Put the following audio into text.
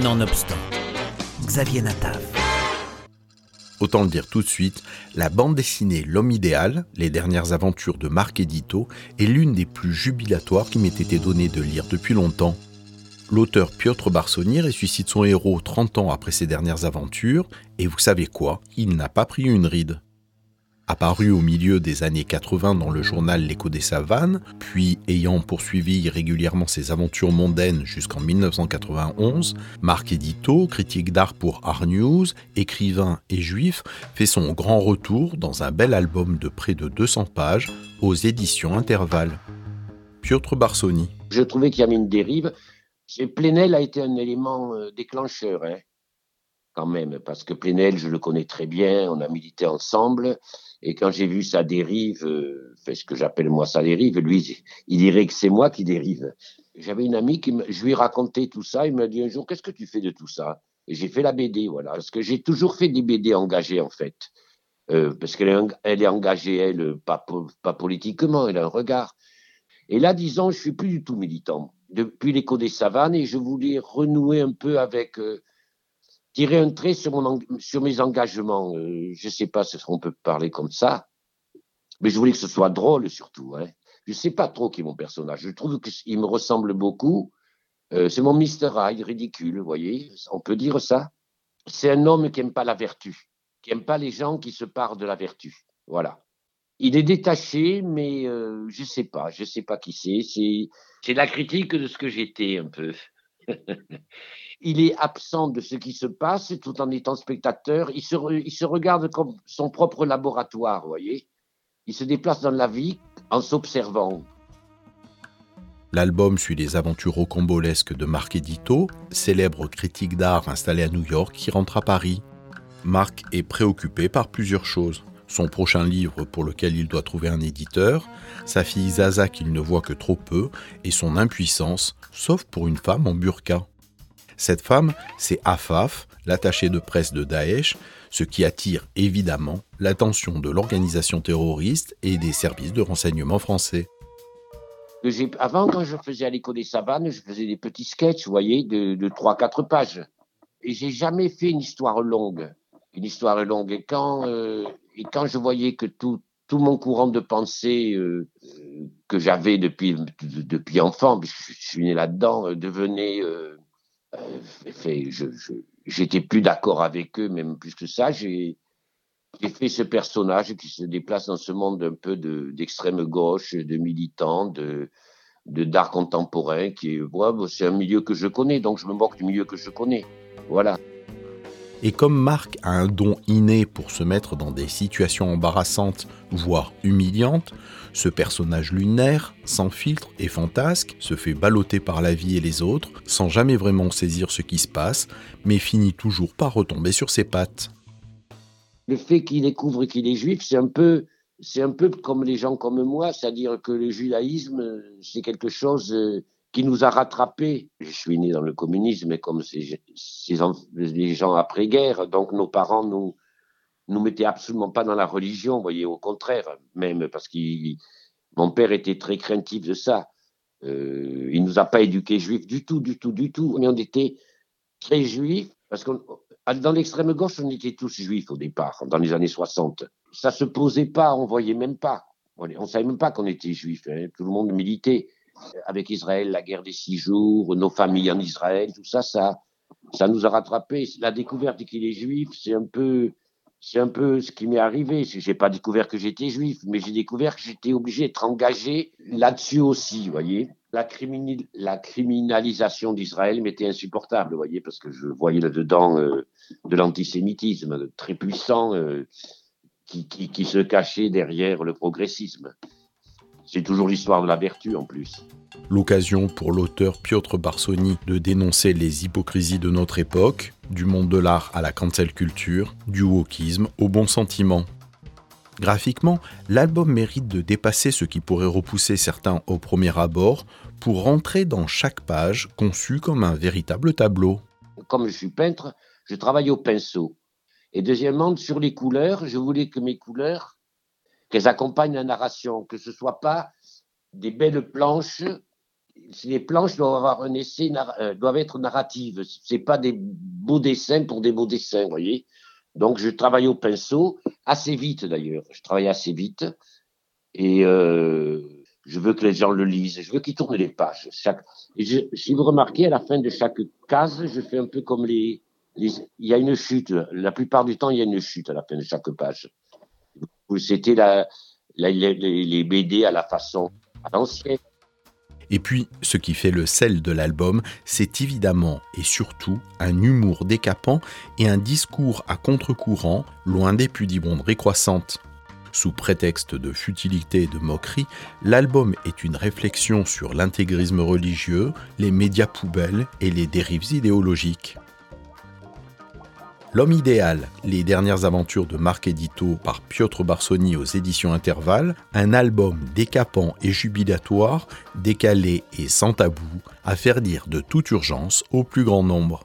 Nonobstant, Xavier Natav. Autant le dire tout de suite, la bande dessinée L'homme idéal, les dernières aventures de Marc Edito, est l'une des plus jubilatoires qui m'ait été donnée de lire depuis longtemps. L'auteur Piotr Barsoni ressuscite son héros 30 ans après ses dernières aventures, et vous savez quoi, il n'a pas pris une ride. Apparu au milieu des années 80 dans le journal L'écho des savanes, puis ayant poursuivi régulièrement ses aventures mondaines jusqu'en 1991, Marc Edito, critique d'art pour Art News, écrivain et juif, fait son grand retour dans un bel album de près de 200 pages aux éditions Intervalle. Piotr Barsoni. Je trouvais qu'il y avait une dérive. Plenel a été un élément euh, déclencheur. Hein quand même, parce que Plenel, je le connais très bien, on a milité ensemble, et quand j'ai vu sa dérive, euh, ce que j'appelle moi sa dérive, lui, il dirait que c'est moi qui dérive. J'avais une amie qui je lui racontais tout ça, il m'a dit un jour, qu'est-ce que tu fais de tout ça? Et j'ai fait la BD, voilà, parce que j'ai toujours fait des BD engagées, en fait. Euh, parce qu'elle est, elle est engagée, elle, pas, pas politiquement, elle a un regard. Et là, disons, je suis plus du tout militant. Depuis l'écho des savanes, et je voulais renouer un peu avec... Euh, tirer un trait sur, mon, sur mes engagements. Euh, je sais pas si on peut parler comme ça, mais je voulais que ce soit drôle surtout. Hein. Je sais pas trop qui est mon personnage. Je trouve qu'il me ressemble beaucoup. Euh, c'est mon Mr. Hyde ridicule, vous voyez. On peut dire ça. C'est un homme qui n'aime pas la vertu, qui n'aime pas les gens qui se parlent de la vertu. Voilà. Il est détaché, mais euh, je sais pas. Je sais pas qui c'est. C'est la critique de ce que j'étais un peu. il est absent de ce qui se passe tout en étant spectateur. Il se, regarde comme son propre laboratoire, voyez. Il se déplace dans la vie en s'observant. L'album suit les aventures rocambolesques de Marc Edito, célèbre critique d'art installé à New York qui rentre à Paris. Marc est préoccupé par plusieurs choses. Son prochain livre pour lequel il doit trouver un éditeur, sa fille Zaza qu'il ne voit que trop peu, et son impuissance, sauf pour une femme en burqa. Cette femme, c'est Afaf, l'attaché de presse de Daesh, ce qui attire évidemment l'attention de l'organisation terroriste et des services de renseignement français. Avant, quand je faisais à l'école des savanes, je faisais des petits sketchs, vous voyez, de, de 3-4 pages. Et j'ai jamais fait une histoire longue. Une histoire longue. Et quand, euh, et quand je voyais que tout, mon courant de pensée euh, que j'avais depuis, depuis enfant, puisque je suis né là-dedans, euh, devenait euh, j'étais plus d'accord avec eux, même plus que ça. J'ai, fait ce personnage qui se déplace dans ce monde un peu de, d'extrême gauche, de militants, de, d'art contemporain, qui est, c'est un milieu que je connais, donc je me moque du milieu que je connais. Voilà. Et comme Marc a un don inné pour se mettre dans des situations embarrassantes, voire humiliantes, ce personnage lunaire, sans filtre et fantasque, se fait balloter par la vie et les autres, sans jamais vraiment saisir ce qui se passe, mais finit toujours par retomber sur ses pattes. Le fait qu'il découvre qu'il est juif, c'est un peu c'est un peu comme les gens comme moi, c'est-à-dire que le judaïsme, c'est quelque chose euh, qui nous a rattrapés. Je suis né dans le communisme, comme les gens après-guerre, donc nos parents nous nous mettaient absolument pas dans la religion, vous voyez, au contraire, même parce que mon père était très craintif de ça. Euh, il nous a pas éduqués juifs du tout, du tout, du tout. On était très juifs parce que dans l'extrême gauche, on était tous juifs au départ, dans les années 60. Ça se posait pas, on voyait même pas. On, ne savait même pas qu'on était juifs. Hein. Tout le monde militait avec Israël, la guerre des six jours, nos familles en Israël, tout ça, ça, ça nous a rattrapés. La découverte qu'il est juif, c'est un peu, c'est un peu ce qui m'est arrivé. J'ai pas découvert que j'étais juif, mais j'ai découvert que j'étais obligé d'être engagé là-dessus aussi, vous voyez. La, criminalisation d'Israël m'était insupportable, vous voyez, parce que je voyais là-dedans euh, de l'antisémitisme très puissant euh, qui se cachait derrière le progressisme. C'est toujours l'histoire de la vertu en plus. L'occasion pour l'auteur Piotr Barsoni de dénoncer les hypocrisies de notre époque, du monde de l'art à la cancel culture, du wokisme au bon sentiment. Graphiquement, l'album mérite de dépasser ce qui pourrait repousser certains au premier abord pour rentrer dans chaque page conçue comme un véritable tableau. Comme je suis peintre, je travaille au pinceau. Et deuxièmement, sur les couleurs, je voulais que mes couleurs qu'elles accompagnent la narration, que ce soit pas des belles planches les planches doivent avoir un essai, euh, doivent être narratives. C'est pas des beaux dessins pour des beaux dessins, voyez. Donc, je travaille au pinceau, assez vite d'ailleurs. Je travaille assez vite. Et euh, je veux que les gens le lisent. Je veux qu'ils tournent les pages. Si vous remarquez, à la fin de chaque case, je fais un peu comme les, Il y a une chute. La plupart du temps, il y a une chute à la fin de chaque page. C'était les, BD à la façon. Et puis, ce qui fait le sel de l'album, c'est évidemment et surtout un humour décapant et un discours à contre-courant, loin des pudibonderies croissantes. Sous prétexte de futilité et de moquerie, l'album est une réflexion sur l'intégrisme religieux, les médias poubelles et les dérives idéologiques. L'homme idéal, les dernières aventures de Marc Edito par Piotr Barsoni aux éditions Intervalle, un album décapant et jubilatoire, décalé et sans tabou, à faire dire de toute urgence au plus grand nombre.